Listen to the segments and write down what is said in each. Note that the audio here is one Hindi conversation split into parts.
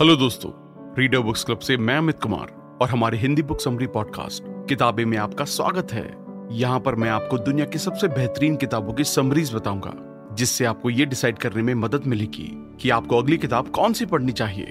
हेलो दोस्तों रीडर बुक्स क्लब से मैं अमित कुमार और हमारे हिंदी बुक समरी पॉडकास्ट किताबें में आपका स्वागत है। यहाँ पर मैं आपको दुनिया की सबसे बेहतरीन किताबों की समरीज बताऊँगा, जिससे आपको ये डिसाइड करने में मदद मिलेगी कि आपको अगली किताब कौन सी पढ़नी चाहिए।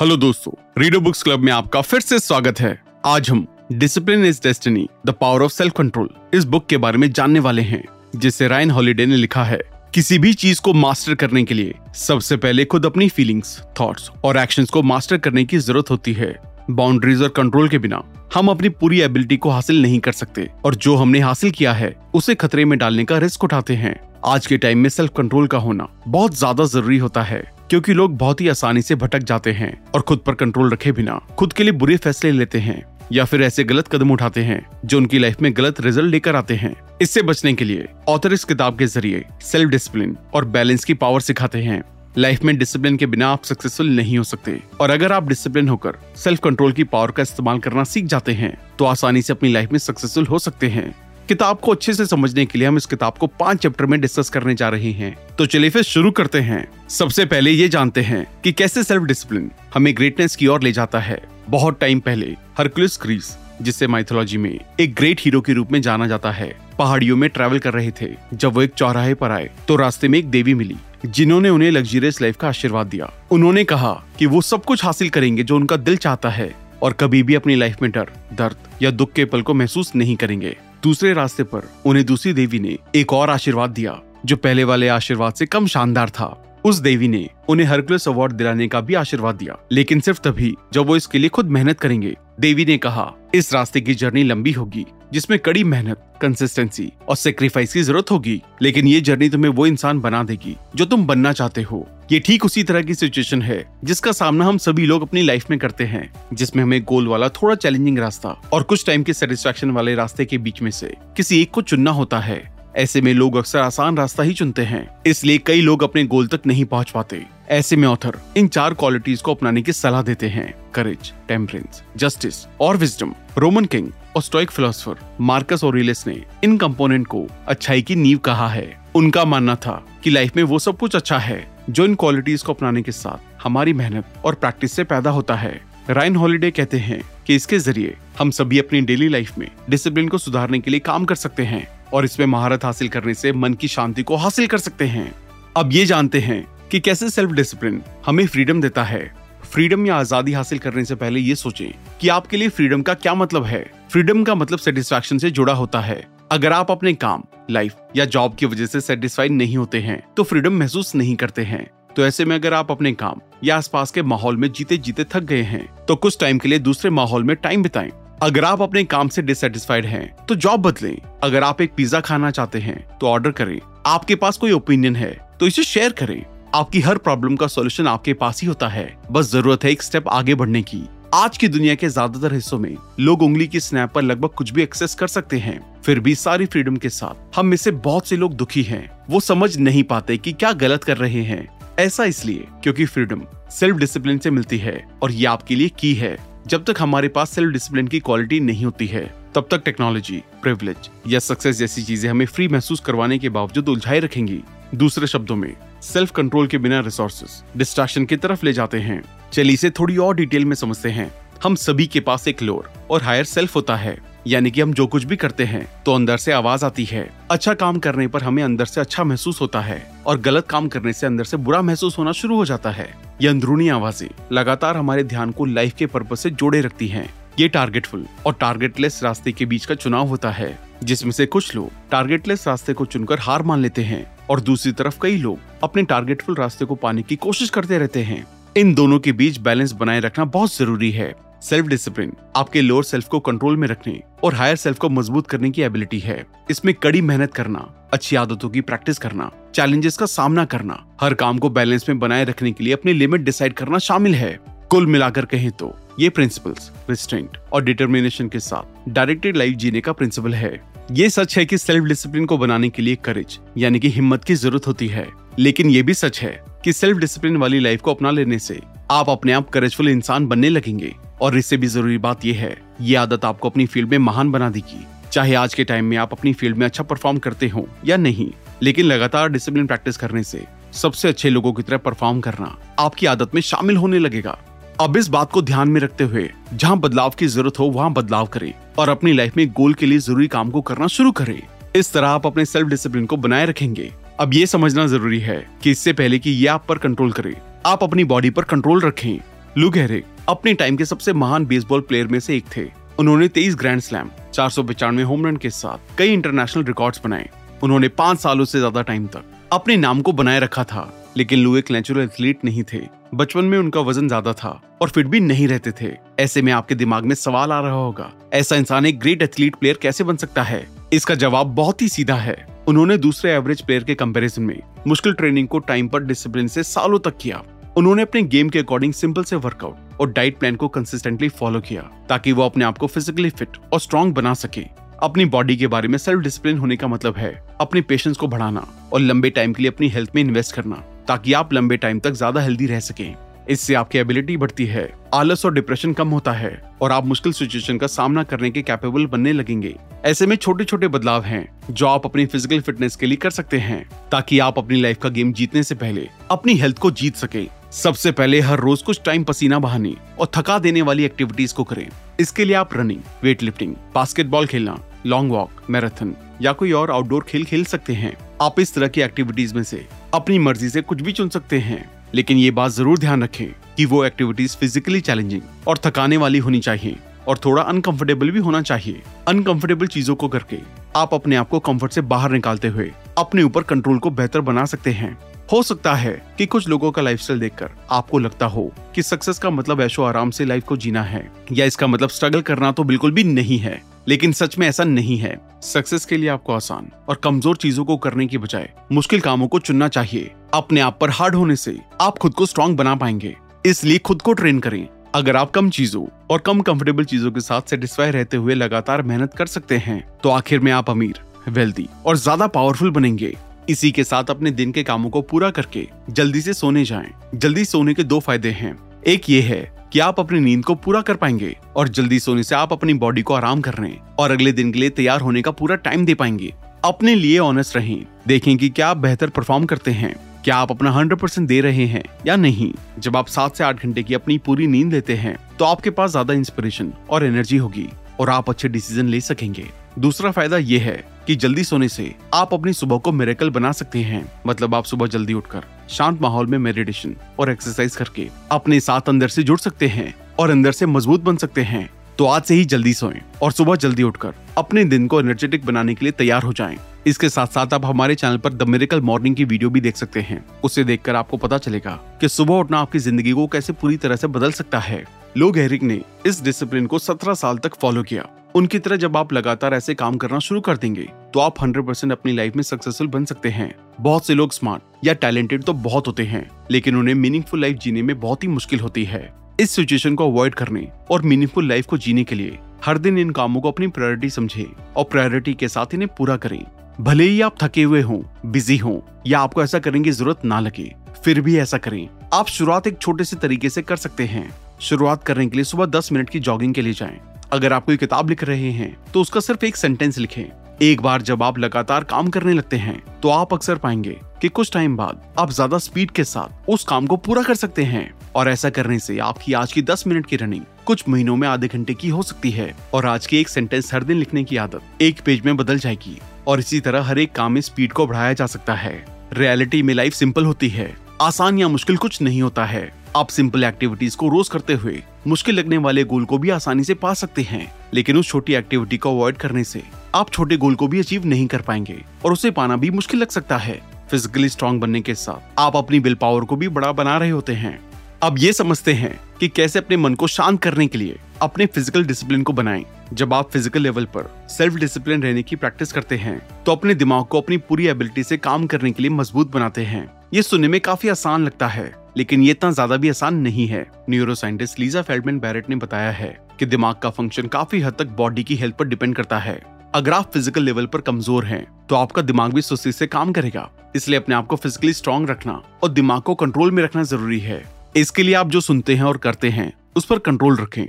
हेलो दोस्तों रीडर बुक्स क्लब में आपका फिर से स्वागत है। आज हम discipline is destiny the power of self control इस बुक के बारे में जानने वाले हैं, जिसे रायन हॉलिडे ने लिखा है। किसी भी चीज़ को मास्टर करने के लिए सबसे पहले खुद अपनी फीलिंग्स थॉट्स और एक्शंस को मास्टर करने की ज़रूरत होती है। बाउंड्रीज और कंट्रोल के बिना हम अपनी पूरी एबिलिटी को हासिल नहीं कर सकते और जो हमने हासिल किया है, उसे खतरे में डालने का रिस्क उठाते हैं। आज के टाइम में सेल्फ कंट्रोल का होना बहुत ज़्यादा ज़रूरी होता है, क्योंकि लोग बहुत ही आसानी से भटक जाते हैं और खुद पर कंट्रोल रखे बिना खुद के लिए बुरे फैसले लेते हैं। या फिर ऐसे गलत कदम उठाते हैं जो उनकी लाइफ में गलत रिज़ल्ट लेकर आते हैं। इससे बचने के लिए ऑथर इस किताब के ज़रिए सेल्फ डिसिप्लिन और बैलेंस की पावर सिखाते हैं। लाइफ में डिसिप्लिन के बिना आप सक्सेसफुल नहीं हो सकते। और अगर आप डिसिप्लिन होकर सेल्फ कंट्रोल की पावर का इस्तेमाल करना सीख जाते हैं तो आसानी से अपनी लाइफ में सक्सेसफुल हो सकते हैं। किताब को अच्छे से समझने के लिए हम इस किताब को पाँच चैप्टर में डिस्कस करने जा रहे हैं। तो चलिए फिर शुरू करते हैं। सबसे पहले ये जानते हैं कि कैसे सेल्फ डिसिप्लिन हमें ग्रेटनेस की ओर ले जाता है। बहुत टाइम पहले हरकुलिस क्रीस जिसे माइथोलॉजी में एक ग्रेट हीरो के रूप में जाना जाता है, पहाड़ियों में ट्रैवल कर रहे थे। जब वो एक चौराहे पर आए तो रास्ते में एक देवी मिली, जिन्होंने उन्हें लग्जरियस लाइफ का आशीर्वाद दिया। उन्होंने कहा कि वो सब कुछ हासिल करेंगे जो उनका दिल चाहता है, और कभी भी अपनी लाइफ में डर, दर्द या दुख के पल को महसूस नहीं करेंगे। दूसरे रास्ते पर, उन्हें दूसरी देवी ने एक और आशीर्वाद दिया, जो पहले वाले आशीर्वाद से कम शानदार था। उस देवी ने उन्हें हरकुलस अवार्ड दिलाने का भी आशीर्वाद दिया। लेकिन सिर्फ़ तभी, जब वो इसके लिए खुद मेहनत करेंगे, देवी ने कहा, इस रास्ते की जर्नी लंबी होगी, जिसमें कड़ी मेहनत कंसिस्टेंसी और सेक्रीफाइस की ज़रूरत होगी। लेकिन ये जर्नी तुम्हें वो इंसान बना देगी, जो तुम बनना चाहते हो। ये ठीक उसी तरह की सिचुएशन है, जिसका सामना हम सभी लोग अपनी लाइफ में करते हैं, जिसमें हमें गोल वाला थोड़ा चैलेंजिंग रास्ता और कुछ टाइम के सेटिस्फेक्शन वाले रास्ते के बीच में से किसी एक को चुनना होता है। ऐसे में लोग अक्सर आसान रास्ता ही चुनते हैं, इसलिए कई लोग अपने गोल तक नहीं पहुँच पाते। ऐसे में ऑथर इन चार क्वालिटीज को अपनाने की सलाह देते हैं। करेज टेम्परेंस जस्टिस और विजडम रोमन किंग और स्टोइक फिलोसफर मार्कस ओरियलिस ने इन कंपोनेंट को अच्छाई की नींव कहा है। उनका मानना था कि लाइफ में वो सब कुछ अच्छा है, जो इन क्वालिटीज को अपनाने के साथ हमारी मेहनत और प्रैक्टिस से पैदा होता है। राइन हॉलिडे कहते हैं कि इसके ज़रिए हम सभी अपनी डेली लाइफ में डिसिप्लिन को सुधारने के लिए काम कर सकते हैं। और इसमें महारत हासिल करने से मन की शांति को हासिल कर सकते हैं। अब ये जानते हैं कि कैसे सेल्फ डिसिप्लिन हमें फ्रीडम देता है। फ्रीडम या आज़ादी हासिल करने से पहले ये सोचें कि आपके लिए फ्रीडम का क्या मतलब है। फ्रीडम का मतलब सेटिस्फेक्शन से जुड़ा होता है। अगर आप अपने काम लाइफ या जॉब की वजह से सेटिस्फाइड नहीं होते हैं तो फ्रीडम महसूस नहीं करते हैं। तो ऐसे में अगर आप अपने काम या आसपास के माहौल में जीते जीते थक गए हैं तो कुछ टाइम के लिए दूसरे माहौल में टाइम बिताएँ। अगर आप अपने काम से डिससेटिस्फाइड हैं तो जॉब बदलें। अगर आप एक पिज्जा खाना चाहते हैं तो ऑर्डर करें। आपके पास कोई ओपिनियन है तो इसे शेयर करें। आपकी हर प्रॉब्लम का सॉल्यूशन आपके पास ही होता है। बस ज़रूरत है एक स्टेप आगे बढ़ने की। आज की दुनिया के ज़्यादातर हिस्सों में लोग उंगली की स्नैप पर लगभग कुछ भी एक्सेस कर सकते हैं, फिर भी सारी फ्रीडम के साथ। हम में से बहुत से लोग दुखी हैं। वो समझ नहीं पाते कि क्या गलत कर रहे हैं। ऐसा इसलिए क्योंकि फ्रीडम सेल्फ डिसिप्लिन से मिलती है और ये आपके लिए की है। जब तक हमारे पास सेल्फ डिसिप्लिन की क्वालिटी नहीं होती है, तब तक टेक्नोलॉजी प्रिविलेज या सक्सेस जैसी चीज़ें हमें फ्री महसूस करवाने के बावजूद उलझाए रखेंगी। दूसरे शब्दों में सेल्फ कंट्रोल के बिना रिसोर्सेज डिस्ट्रैक्शन की तरफ़ ले जाते हैं। चलिए इसे थोड़ी और डिटेल में समझते हैं। हम सभी के पास एक लोअर और हायर सेल्फ होता है। यानी कि हम जो कुछ भी करते हैं तो अंदर से आवाज़ आती है। अच्छा काम करने पर हमें अंदर से अच्छा महसूस होता है और गलत काम करने से अंदर से बुरा महसूस होना शुरू हो जाता है। ये अंदरूनी आवाज़ें लगातार हमारे ध्यान को लाइफ के पर्पज से जोड़े रखती हैं। ये टारगेटफुल और टारगेटलेस रास्ते के बीच का चुनाव होता है, जिसमें से कुछ लोग टारगेटलेस रास्ते को चुनकर हार मान लेते हैं और दूसरी तरफ़ कई लोग अपने टारगेटफुल रास्ते को पाने की कोशिश करते रहते हैं। इन दोनों के बीच बैलेंस बनाए रखना बहुत ज़रूरी है। सेल्फ डिसिप्लिन आपके लोअर सेल्फ को कंट्रोल में रखने और हायर सेल्फ को मज़बूत करने की एबिलिटी है। इसमें कड़ी मेहनत करना, अच्छी आदतों की प्रैक्टिस करना चैलेंजेस का सामना करना, हर काम को बैलेंस में बनाए रखने के लिए अपनी लिमिट डिसाइड करना शामिल है। कुल मिलाकर कहें तो ये प्रिंसिपल्स रिस्ट्रेंट और डिटर्मिनेशन के साथ डायरेक्टेड लाइफ जीने का प्रिंसिपल है। ये सच है कि सेल्फ डिसिप्लिन को बनाने के लिए करेज यानी कि हिम्मत की ज़रूरत होती है। लेकिन ये भी सच है कि सेल्फ डिसिप्लिन वाली लाइफ को अपना लेने से आप अपने आप करेजफुल इंसान बनने लगेंगे। और इससे भी ज़रूरी बात यह है, ये आदत आपको अपनी फ़ील्ड में महान बना देगी। चाहे आज के टाइम में आप अपनी फ़ील्ड में अच्छा परफॉर्म करते हो या नहीं, लेकिन लगातार डिसिप्लिन प्रैक्टिस करने से सबसे अच्छे लोगों की तरह परफॉर्म करना आपकी आदत में शामिल होने लगेगा। अब इस बात को ध्यान में रखते हुए, जहाँ बदलाव की ज़रूरत हो, वहाँ बदलाव करें और अपनी लाइफ में गोल के लिए ज़रूरी काम को करना शुरू करें। इस तरह आप अपने सेल्फ डिसिप्लिन को बनाए रखेंगे। अब ये समझना ज़रूरी है कि इससे पहले कि ये आप पर कंट्रोल करे, आप अपनी बॉडी पर कंट्रोल रखें। लू गहरे अपने टाइम के सबसे महान बेसबॉल प्लेयर में से एक थे। उन्होंने तेईस ग्रैंड स्लैम चार सौ पचानवे होम रन के साथ कई इंटरनेशनल रिकॉर्ड्स बनाए। उन्होंने पाँच सालों से ज़्यादा टाइम तक अपने नाम को बनाए रखा था, लेकिन लू एक नेचुरल एथलीट नहीं थे। बचपन में उनका वज़न ज़्यादा था और फिट भी नहीं रहते थे। ऐसे में आपके दिमाग में सवाल आ रहा होगा, ऐसा इंसान एक ग्रेट एथलीट प्लेयर कैसे बन सकता है? इसका जवाब बहुत ही सीधा है। उन्होंने दूसरे एवरेज प्लेयर के कंपैरिजन में मुश्किल ट्रेनिंग को टाइम पर डिसिप्लिन से सालों तक किया। उन्होंने अपने गेम के अकॉर्डिंग सिंपल से वर्कआउट और डाइट प्लान को कंसिस्टेंटली फॉलो किया, ताकि वो अपने आप को फिजिकली फिट और स्ट्रॉन्ग बना सके। अपनी बॉडी के बारे में सेल्फ डिसिप्लिन होने का मतलब है अपने पेशेंस को बढ़ाना और लंबे टाइम के लिए अपनी हेल्थ में इन्वेस्ट करना, ताकि आप लंबे टाइम तक ज़्यादा हेल्दी रह सकें। इससे आपकी एबिलिटी बढ़ती है, आलस और डिप्रेशन कम होता है और आप मुश्किल सिचुएशन का सामना करने के कैपेबल बनने लगेंगे। ऐसे में छोटे छोटे बदलाव हैं, जो आप अपनी फ़िज़िकल फिटनेस के लिए कर सकते हैं, ताकि आप अपनी लाइफ का गेम जीतने से पहले अपनी हेल्थ को जीत सके। सबसे पहले हर रोज कुछ टाइम पसीना बहाने और थका देने वाली एक्टिविटीज़ को करें। इसके लिए आप रनिंग वेट लिफ्टिंग बास्केटबॉल खेलना लॉन्ग वॉक मैराथन या कोई और आउटडोर खेल खेल सकते हैं। आप इस तरह की एक्टिविटीज़ में से अपनी मर्ज़ी से कुछ भी चुन सकते हैं। लेकिन ये बात ज़रूर ध्यान रखें कि वो एक्टिविटीज़ फिजिकली चैलेंजिंग और थकाने वाली होनी चाहिए और थोड़ा अनकंफर्टेबल भी होना चाहिए। अनकंफर्टेबल चीज़ों को करके आप अपने आप को कंफर्ट से बाहर निकालते हुए अपने ऊपर कंट्रोल को बेहतर बना सकते हैं। हो सकता है कि कुछ लोगों का लाइफस्टाइल देखकर आपको लगता हो कि सक्सेस का मतलब ऐशो आराम से लाइफ को जीना है, या इसका मतलब स्ट्रगल करना तो बिल्कुल भी नहीं है। लेकिन सच में ऐसा नहीं है। सक्सेस के लिए आपको आसान और कमज़ोर चीज़ों को करने की बजाय मुश्किल कामों को चुनना चाहिए। अपने आप पर हार्ड होने से आप खुद को स्ट्रॉन्ग बना पाएँगे। इसलिए खुद को ट्रेन करें। अगर आप कम चीज़ों और कम कंफर्टेबल चीज़ों के साथ सेटिस्फाई रहते हुए लगातार मेहनत कर सकते हैं तो आखिर में आप अमीर वेल्दी और ज़्यादा पावरफुल बनेंगे। इसी के साथ अपने दिन के कामों को पूरा करके जल्दी से सोने जाएँ। जल्दी सोने के दो फ़ायदे हैं। एक ये है कि आप अपनी नींद को पूरा कर पाएँगे और जल्दी सोने से आप अपनी बॉडी को आराम करने और अगले दिन के लिए तैयार होने का पूरा टाइम दे पाएँगे। अपने लिए ऑनेस्ट रहें। देखें कि क्या आप बेहतर परफॉर्म करते हैं। क्या आप अपना हंड्रेड परसेंट दे रहे हैं या नहीं? जब आप सात से आठ घंटे की अपनी पूरी नींद लेते हैं तो आपके पास ज़्यादा इंस्पिरेशन और एनर्जी होगी और आप अच्छे डिसीज़न ले सकेंगे। दूसरा फ़ायदा ये है कि जल्दी सोने से आप अपनी सुबह को मेरेकल बना सकते हैं। मतलब आप सुबह जल्दी उठकर शांत माहौल में मेडिटेशन और एक्सरसाइज करके अपने साथ अंदर से जुड़ सकते हैं और अंदर से मज़बूत बन सकते हैं। तो आज से ही जल्दी सोएँ और सुबह जल्दी उठकर अपने दिन को एनर्जेटिक बनाने के लिए तैयार हो जाएँ। इसके साथ साथ आप हमारे चैनल पर द मेरिकल मॉर्निंग की वीडियो भी देख सकते हैं। उसे देखकर आपको पता चलेगा कि सुबह उठना आपकी ज़िंदगी को कैसे पूरी तरह से बदल सकता है। लोग हेरिक ने इस डिसिप्लिन को 17 साल तक फॉलो किया। उनकी तरह जब आप लगातार ऐसे काम करना शुरू कर देंगे तो आप 100% अपनी लाइफ में सक्सेसफुल बन सकते हैं। बहुत से लोग स्मार्ट या टैलेंटेड तो बहुत होते हैं, लेकिन उन्हें मीनिंगफुल लाइफ जीने में बहुत ही मुश्किल होती है। इस सिचुएशन को अवॉइड करने और मीनिंगफुल लाइफ को जीने के लिए हर दिन इन कामों को अपनी प्रायोरिटी समझे और प्रायोरिटी के साथ इन्हें पूरा करें। भले ही आप थके हुए हों बिज़ी हों, या आपको ऐसा करने की ज़रूरत ना लगे, फिर भी ऐसा करें। आप शुरुआत एक छोटे से तरीके से कर सकते हैं। शुरुआत करने के लिए सुबह दस मिनट की जॉगिंग के लिए जाएँ। अगर आप कोई किताब लिख रहे हैं तो उसका सिर्फ़ एक सेंटेंस लिखें। एक बार जब आप लगातार काम करने लगते हैं तो आप अक्सर पाएँगे कि कुछ टाइम बाद आप ज़्यादा स्पीड के साथ उस काम को पूरा कर सकते हैं। और ऐसा करने से आपकी आज की 10 मिनट की रनिंग कुछ महीनों में आधे घंटे की हो सकती है। और आज की एक सेंटेंस हर दिन लिखने की आदत एक पेज में बदल जाएगी। और इसी तरह हर एक काम में स्पीड को बढ़ाया जा सकता है। रियलिटी में लाइफ सिंपल होती है। आसान या मुश्किल कुछ नहीं होता है। आप सिंपल एक्टिविटीज़ को रोज करते हुए मुश्किल लगने वाले गोल को भी आसानी से पा सकते हैं। लेकिन उस छोटी एक्टिविटी को अवॉइड करने से आप छोटे गोल को भी अचीव नहीं कर पाएँगे और उसे पाना भी मुश्किल लग सकता है। फिजिकली स्ट्रॉन्ग बनने के साथ आप अपनी विल पावर को भी बड़ा बना रहे होते हैं। अब ये समझते हैं कि कैसे अपने मन को शांत करने के लिए अपने फ़िज़िकल डिसिप्लिन को बनाएँ। जब आप फ़िज़िकल लेवल पर सेल्फ डिसिप्लिन रहने की प्रैक्टिस करते हैं तो अपने दिमाग को अपनी पूरी एबिलिटी से काम करने के लिए मज़बूत बनाते हैं। ये सुनने में काफ़ी आसान लगता है। लेकिन ये इतना ज़्यादा भी आसान नहीं है neuroscientist Lisa Feldman Barrett ने बताया है कि दिमाग का फ़ंक्शन काफ़ी हद तक बॉडी की हेल्थ पर डिपेंड करता है। अगर आप फ़िज़िकल लेवल पर कमज़ोर हैं, तो आपका दिमाग भी सुस्ती से काम करेगा। इसलिए अपने आप को फिजिकली स्ट्रॉन्ग रखना और दिमाग को कंट्रोल में रखना ज़रूरी है। इसके लिए आप जो सुनते हैं और करते हैं उस पर कंट्रोल रखें।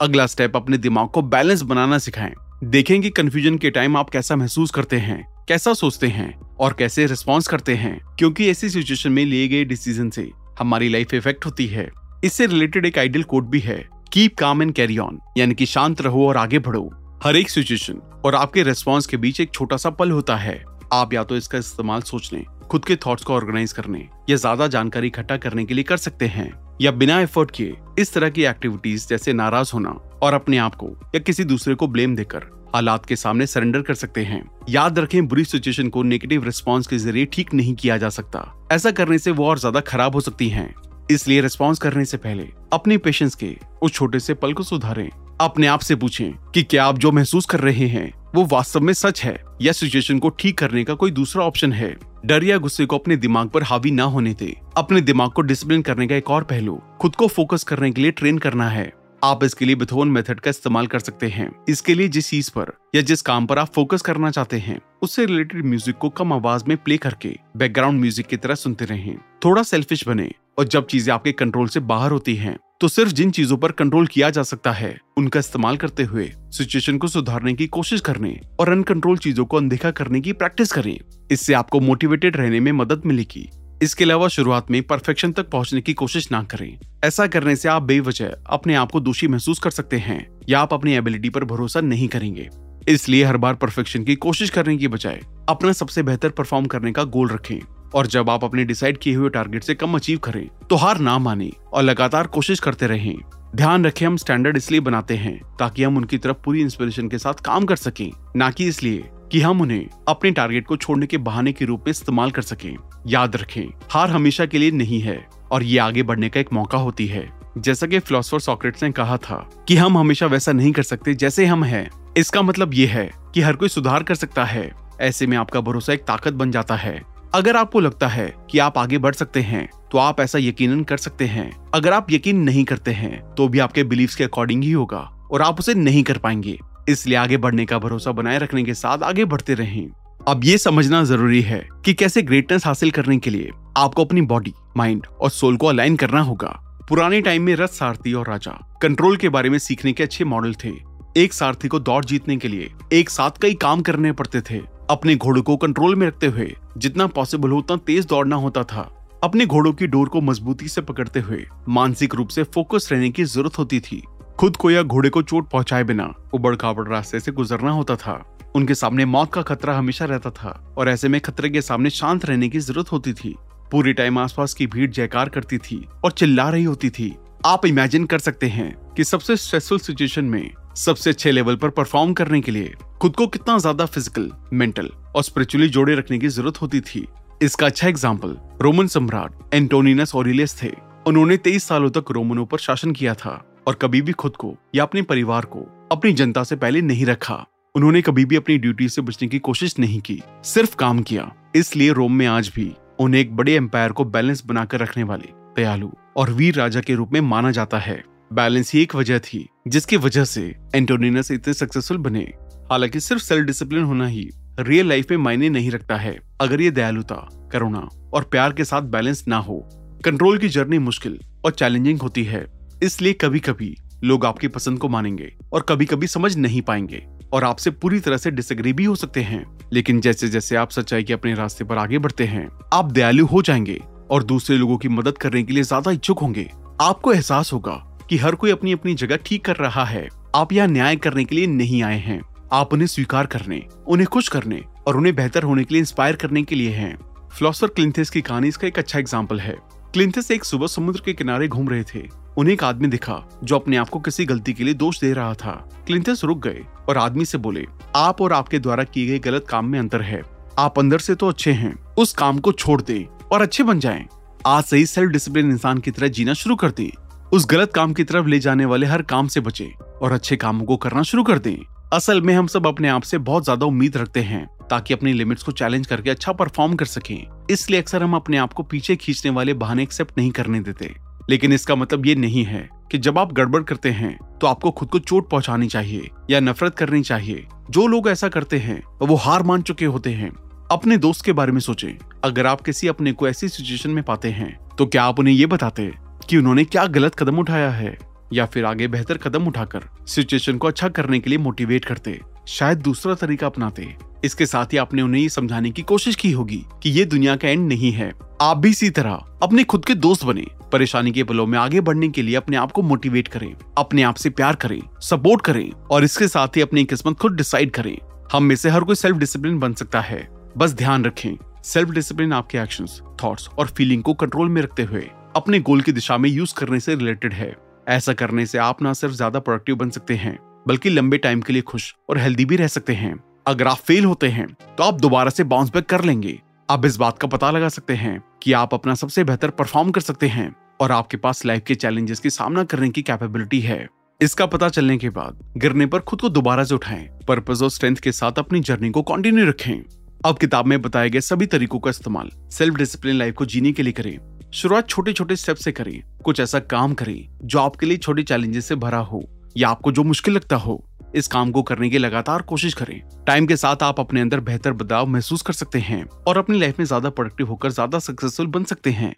अगला स्टेप अपने दिमाग को बैलेंस बनाना सिखाएँ। देखें कि कंफ्यूजन के टाइम आप कैसा महसूस करते हैं, कैसा सोचते हैं और कैसे रिस्पॉन्स करते हैं, क्योंकि ऐसी सिचुएशन में लिए गए डिसीज़न से हमारी लाइफ इफ़ेक्ट होती है। इससे रिलेटेड एक आइडियल कोड भी है keep calm and carry on यानी कि शांत रहो और आगे बढ़ो। हर एक सिचुएशन और आपके रेस्पॉन्स के बीच एक छोटा सा पल होता है। आप या तो इसका इस्तेमाल सोचने खुद के थॉट्स को ऑर्गेनाइज करने या ज़्यादा जानकारी इकट्ठा करने के लिए कर सकते हैं। या बिना एफर्ट किए इस तरह की एक्टिविटीज़ जैसे नाराज़ होना और अपने आप को या किसी दूसरे को ब्लेम देकर हालात के सामने सरेंडर कर सकते हैं। याद रखें, बुरी सिचुएशन को नेगेटिव रिस्पॉन्स के ज़रिए ठीक नहीं किया जा सकता। ऐसा करने से वो और ज़्यादा खराब हो सकती है। इसलिए रिस्पॉन्स करने से पहले अपने पेशेंस के उस छोटे से पल को सुधारें। अपने आप से पूछें कि क्या आप जो महसूस कर रहे हैं वो वास्तव में सच है या सिचुएशन को ठीक करने का कोई दूसरा ऑप्शन है? डर या गुस्से को अपने दिमाग पर हावी ना होने दे। अपने दिमाग को डिसिप्लिन करने का एक और पहलू, खुद को फोकस करने के लिए ट्रेन करना है। आप इसके लिए बिथोन मेथड का इस्तेमाल कर सकते हैं। इसके लिए जिस चीज़ पर या जिस काम पर आप फोकस करना चाहते हैं, उससे रिलेटेड म्यूज़िक को कम आवाज़ में प्ले करके बैकग्राउंड म्यूज़िक की तरह सुनते रहें। थोड़ा सेल्फिश बने और जब चीज़ें आपके कंट्रोल से बाहर होती हैं तो सिर्फ़ जिन चीज़ों पर कंट्रोल किया जा सकता है, उनका इस्तेमाल करते हुए सिचुएशन को सुधारने की कोशिश करने और अनकंट्रोल चीज़ों को अनदेखा करने की प्रैक्टिस करें। इससे आपको मोटिवेटेड रहने में मदद मिलेगी। इसके अलावा शुरुआत में परफेक्शन तक पहुँचने की कोशिश ना करें। ऐसा करने से आप बेवजह अपने आप को दोषी महसूस कर सकते हैं या आप अपनी एबिलिटी पर भरोसा नहीं करेंगे। इसलिए हर बार परफेक्शन की कोशिश करने की बजाय अपना सबसे बेहतर परफॉर्म करने का गोल रखें। और जब आप अपने डिसाइड किए हुए टारगेट से कम अचीव करें तो हार ना माने और लगातार कोशिश करते रहें। ध्यान रखें, हम स्टैंडर्ड इसलिए बनाते हैं ताकि हम उनकी तरफ़ पूरी इंस्पिरेशन के साथ काम कर सकें, ना कि इसलिए कि हम उन्हें अपने टारगेट को छोड़ने के बहाने के रूप में इस्तेमाल कर सकें। याद रखें, हार हमेशा के लिए नहीं है और ये आगे बढ़ने का एक मौका होती है। जैसा कि फिलोसफर सॉक्रेट्स ने कहा था कि हम हमेशा वैसा नहीं कर सकते जैसे हम हैं। इसका मतलब ये है कि हर कोई सुधार कर सकता है। ऐसे में आपका भरोसा एक ताकत बन जाता है। अगर आपको लगता है कि आप आगे बढ़ सकते हैं तो आप ऐसा यकीनन कर सकते हैं। अगर आप यकीन नहीं करते हैं तो भी आपके बिलीफ के अकॉर्डिंग ही होगा और आप उसे नहीं कर पाएँगे। इसलिए आगे बढ़ने का भरोसा बनाए रखने के साथ आगे बढ़ते रहें। अब ये समझना ज़रूरी है कि कैसे ग्रेटनेस हासिल करने के लिए आपको अपनी बॉडी माइंड और सोल को अलाइन करना होगा। पुराने टाइम में रथ सारथी और राजा कंट्रोल के बारे में सीखने के अच्छे मॉडल थे। एक सारथी को दौड़ जीतने के लिए एक साथ कई काम करने पड़ते थे। अपने घोड़ों को कंट्रोल में रखते हुए, जितना पॉसिबल हो, उतना तेज दौड़ना होता था। अपने घोड़ों की डोर को मजबूती से पकड़ते हुए, मानसिक रूप से फोकस रहने की ज़रूरत होती थी। खुद को या घोड़े को चोट पहुँचाए बिना उबड़ खाबड़ रास्ते से गुजरना होता था। उनके सामने मौत का खतरा हमेशा रहता था, और ऐसे में खतरे के सामने शांत रहने की ज़रूरत होती थी। पूरी टाइम आसपास की भीड़ जयकार करती थी, और चिल्ला रही होती थी। आप इमेजिन कर सकते हैं कि सबसे स्ट्रेसफुल सिचुएशन में सबसे अच्छे लेवल पर परफॉर्म करने के लिए खुद को कितना ज़्यादा फ़िज़िकल मेंटल और स्पिरिचुअली जोड़े रखने की ज़रूरत होती थी। इसका अच्छा एग्ज़ाम्पल रोमन सम्राट एंटोनिनस ओरिलियस थे। उन्होंने तेईस सालों तक रोमनों पर शासन किया था और कभी भी खुद को या अपने परिवार को अपनी जनता से पहले नहीं रखा। उन्होंने कभी भी अपनी ड्यूटी से बचने की कोशिश नहीं की, सिर्फ़ काम किया। इसलिए रोम में आज भी उन्हें एक बड़े एम्पायर को बैलेंस बनाकर रखने वाले दयालु और वीर राजा के रूप में माना जाता है। बैलेंस ही एक वजह थी, जिसकी वजह से एंटोनिनस इतने सक्सेसफुल बने। हालाँकि सिर्फ़ सेल्फ डिसिप्लिन होना ही रियल लाइफ में मायने नहीं रखता है, अगर ये दयालुता, करुणा और प्यार के साथ बैलेंस ना हो। कंट्रोल की जर्नी मुश्किल और चैलेंजिंग होती है, इसलिए कभी कभी लोग आपकी पसंद को मानेंगे और कभी कभी समझ नहीं पाएँगे और आपसे पूरी तरह से डिसएग्री भी हो सकते हैं। लेकिन जैसे जैसे आप सच्चाई के अपने रास्ते पर आगे बढ़ते हैं, आप दयालु हो जाएँगे और दूसरे लोगों की मदद करने के लिए ज़्यादा इच्छुक होंगे। आपको एहसास होगा कि हर कोई अपनी अपनी जगह ठीक कर रहा है। आप यहाँ न्याय करने के लिए नहीं आए हैं। आप उन्हें स्वीकार करने, उन्हें खुश करने और उन्हें बेहतर होने के लिए इंस्पायर करने के लिए हैं। फिलोसफर क्लिंथिस की कहानी इसका एक अच्छा एग्ज़ाम्पल है। क्लिंथिस एक सुबह समुद्र के किनारे घूम रहे थे। उन्हें एक आदमी दिखा, जो अपने आप को किसी गलती के लिए दोष दे रहा था। क्लिंथिस रुक गए और आदमी से बोले, आप और आपके द्वारा किए गए गलत काम में अंतर है। आप अंदर से तो अच्छे हैं। उस काम को छोड़ दें और अच्छे बन जाएँ। आज से ही सेल्फ डिसिप्लिन इंसान की तरह जीना शुरू कर दें। उस गलत काम की तरफ़ ले जाने वाले हर काम से बचे और अच्छे कामों को करना शुरू कर दें। असल में हम सब अपने आप से बहुत ज़्यादा उम्मीद रखते हैं, ताकि अपनी लिमिट्स को चैलेंज करके अच्छा परफॉर्म कर सकें। इसलिए अक्सर हम अपने आप को पीछे खींचने वाले बहाने एक्सेप्ट नहीं करने देते। लेकिन इसका मतलब ये नहीं है कि जब आप गड़बड़ करते हैं तो आपको खुद को चोट पहुंचानी चाहिए या नफरत करनी चाहिए। जो लोग ऐसा करते हैं, वो हार मान चुके होते हैं। अपने दोस्त के बारे में सोचें। अगर आप किसी अपने को ऐसी सिचुएशन में पाते हैं तो क्या आप उन्हें ये बताते कि उन्होंने क्या गलत कदम उठाया है या फिर आगे बेहतर कदम उठाकर सिचुएशन को अच्छा करने के लिए मोटिवेट करते शायद दूसरा तरीका अपनाते। इसके साथ ही आपने उन्हें ये समझाने की कोशिश की होगी कि ये दुनिया का एंड नहीं है। आप भी इसी तरह अपने खुद के दोस्त बने। परेशानी के पलों में आगे बढ़ने के लिए अपने आप को मोटिवेट करें अपने आप से प्यार करें सपोर्ट करें और इसके साथ ही अपनी किस्मत खुद डिसाइड करें। हम में से हर कोई सेल्फ डिसिप्लिन बन सकता है। बस ध्यान रखें सेल्फ डिसिप्लिन आपके एक्शंस, थॉट्स और फीलिंग को कंट्रोल में रखते हुए। अपने गोल की दिशा में यूज़ करने से रिलेटेड है। ऐसा करने से आप ना सिर्फ़ ज़्यादा प्रोडक्टिव बन सकते हैं, बल्कि लंबे टाइम के लिए खुश और हेल्दी भी रह सकते हैं। अगर आप फेल होते हैं तो आप दोबारा से बाउंस बैक कर लेंगे। आप इस बात का पता लगा सकते हैं कि आप अपना सबसे बेहतर परफॉर्म कर सकते हैं और आपके पास लाइफ के चैलेंजेस की सामना करने की कैपेबिलिटी है। इसका पता चलने के बाद गिरने पर खुद को दोबारा से उठाएँ पर्पज और स्ट्रेंथ के साथ अपनी जर्नी को कंटिन्यू रखें। अब किताब में बताए गए सभी तरीकों का इस्तेमाल सेल्फ डिसिप्लिन लाइफ को जीने के लिए करें। शुरुआत छोटे छोटे स्टेप से करें कुछ ऐसा काम करें जो आपके लिए छोटे चैलेंजेस से भरा हो, या आपको जो मुश्किल लगता हो। इस काम को करने की लगातार कोशिश करें। टाइम के साथ आप अपने अंदर बेहतर बदलाव महसूस कर सकते हैं, और अपनी लाइफ में ज़्यादा प्रोडक्टिव होकर ज़्यादा सक्सेसफुल बन सकते हैं।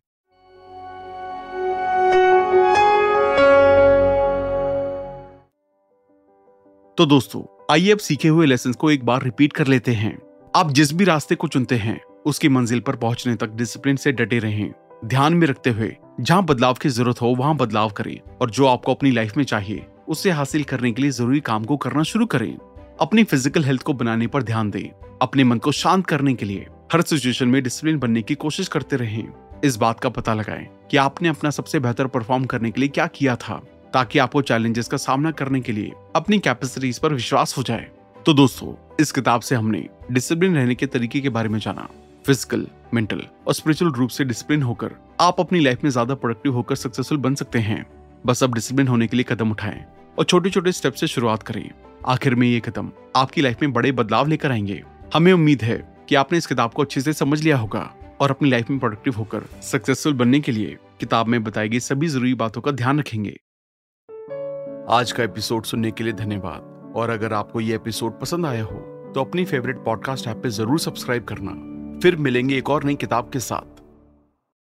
तो दोस्तों, आइए अब सीखे हुए लेसन को एक बार रिपीट कर लेते हैं। आप जिस भी रास्ते को चुनते हैं, उसकी मंजिल पर पहुँचने तक डिसिप्लिन से डटे रहें। ध्यान में रखते हुए, जहाँ बदलाव की ज़रूरत हो, वहाँ बदलाव करें और जो आपको अपनी लाइफ में चाहिए, उसे हासिल करने के लिए ज़रूरी काम को करना शुरू करें। अपनी फ़िज़िकल हेल्थ को बनाने पर ध्यान दें। अपने मन को शांत करने के लिए हर सिचुएशन में डिसिप्लिन बनने की कोशिश करते रहें। इस बात का पता लगाएँ कि आपने अपना सबसे बेहतर परफॉर्म करने के लिए क्या किया था, ताकि आपको चैलेंजेस का सामना करने के लिए अपनी कैपेसिटीज पर विश्वास हो जाए। तो दोस्तों, इस किताब से हमने डिसिप्लिन रहने के तरीके के बारे में जाना। फ़िज़िकल मेंटल और स्पिरिचुअल रूप से डिसिप्लिन होकर आप अपनी लाइफ में ज़्यादा प्रोडक्टिव होकर सक्सेसफुल बन सकते हैं। बस अब डिसिप्लिन होने के लिए कदम उठाएँ और छोटे छोटे स्टेप से शुरुआत करें। आखिर में ये कदम आपकी लाइफ में बड़े बदलाव लेकर आएँगे। हमें उम्मीद है कि आपने इस किताब को अच्छे से समझ लिया होगा और अपनी लाइफ में प्रोडक्टिव होकर सक्सेसफुल बनने के लिए किताब में बताई गई सभी ज़रूरी बातों का ध्यान रखेंगे। आज का एपिसोड सुनने के लिए धन्यवाद। और अगर आपको ये एपिसोड पसंद आया हो तो अपनी फेवरेट पॉडकास्ट ऐप पे ज़रूर सब्सक्राइब करना। फिर मिलेंगे एक और नई किताब के साथ।